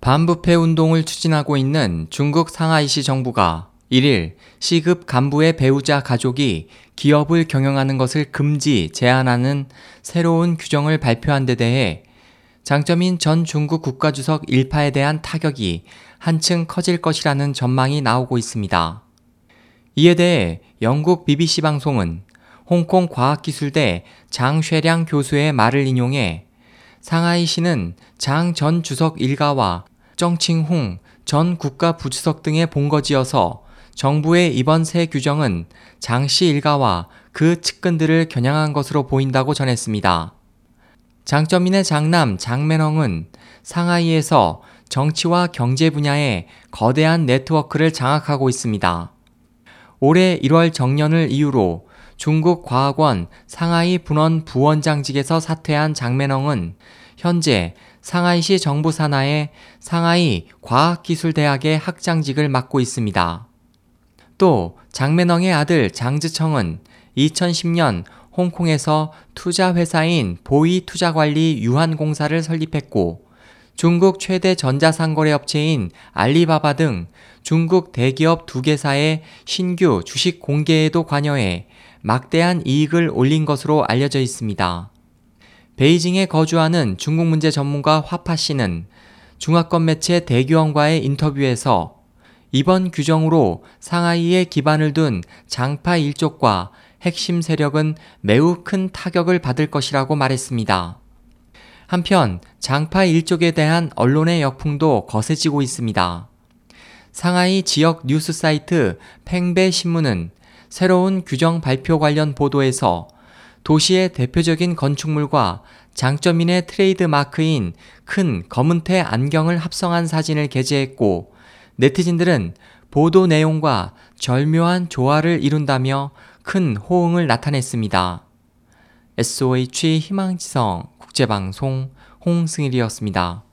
반부패 운동을 추진하고 있는 중국 상하이시 정부가 1일 시급 간부의 배우자 가족이 기업을 경영하는 것을 금지 제한하는 새로운 규정을 발표한 데 대해 장점인 전 중국 국가주석 일파에 대한 타격이 한층 커질 것이라는 전망이 나오고 있습니다. 이에 대해 영국 BBC 방송은 홍콩 과학기술대 장쉐량 교수의 말을 인용해 상하이시는 장 전 주석 일가와 정칭홍 전 국가부주석 등의 본거지여서 정부의 이번 새 규정은 장씨 일가와 그 측근들을 겨냥한 것으로 보인다고 전했습니다. 장점인의 장남 장맨헝은 상하이에서 정치와 경제 분야의 거대한 네트워크를 장악하고 있습니다. 올해 1월 정년을 이유로 중국 과학원 상하이 분원 부원장직에서 사퇴한 장맨헝은 현재 상하이시 정부 산하의 상하이 과학기술대학의 학장직을 맡고 있습니다. 또 장맨헝의 아들 장즈청은 2010년 홍콩에서 투자회사인 보이 투자관리 유한공사를 설립했고 중국 최대 전자상거래 업체인 알리바바 등 중국 대기업 두 개사의 신규 주식 공개에도 관여해 막대한 이익을 올린 것으로 알려져 있습니다. 베이징에 거주하는 중국 문제 전문가 화파 씨는 중화권 매체 대규원과의 인터뷰에서 이번 규정으로 상하이에 기반을 둔 장파 일족과 핵심 세력은 매우 큰 타격을 받을 것이라고 말했습니다. 한편 장파 일족에 대한 언론의 역풍도 거세지고 있습니다. 상하이 지역 뉴스 사이트 팽배 신문은 새로운 규정 발표 관련 보도에서 도시의 대표적인 건축물과 장쩌민의 트레이드 마크인 큰 검은테 안경을 합성한 사진을 게재했고 네티즌들은 보도 내용과 절묘한 조화를 이룬다며 큰 호응을 나타냈습니다. SOH 희망지성 국제방송 홍승일이었습니다.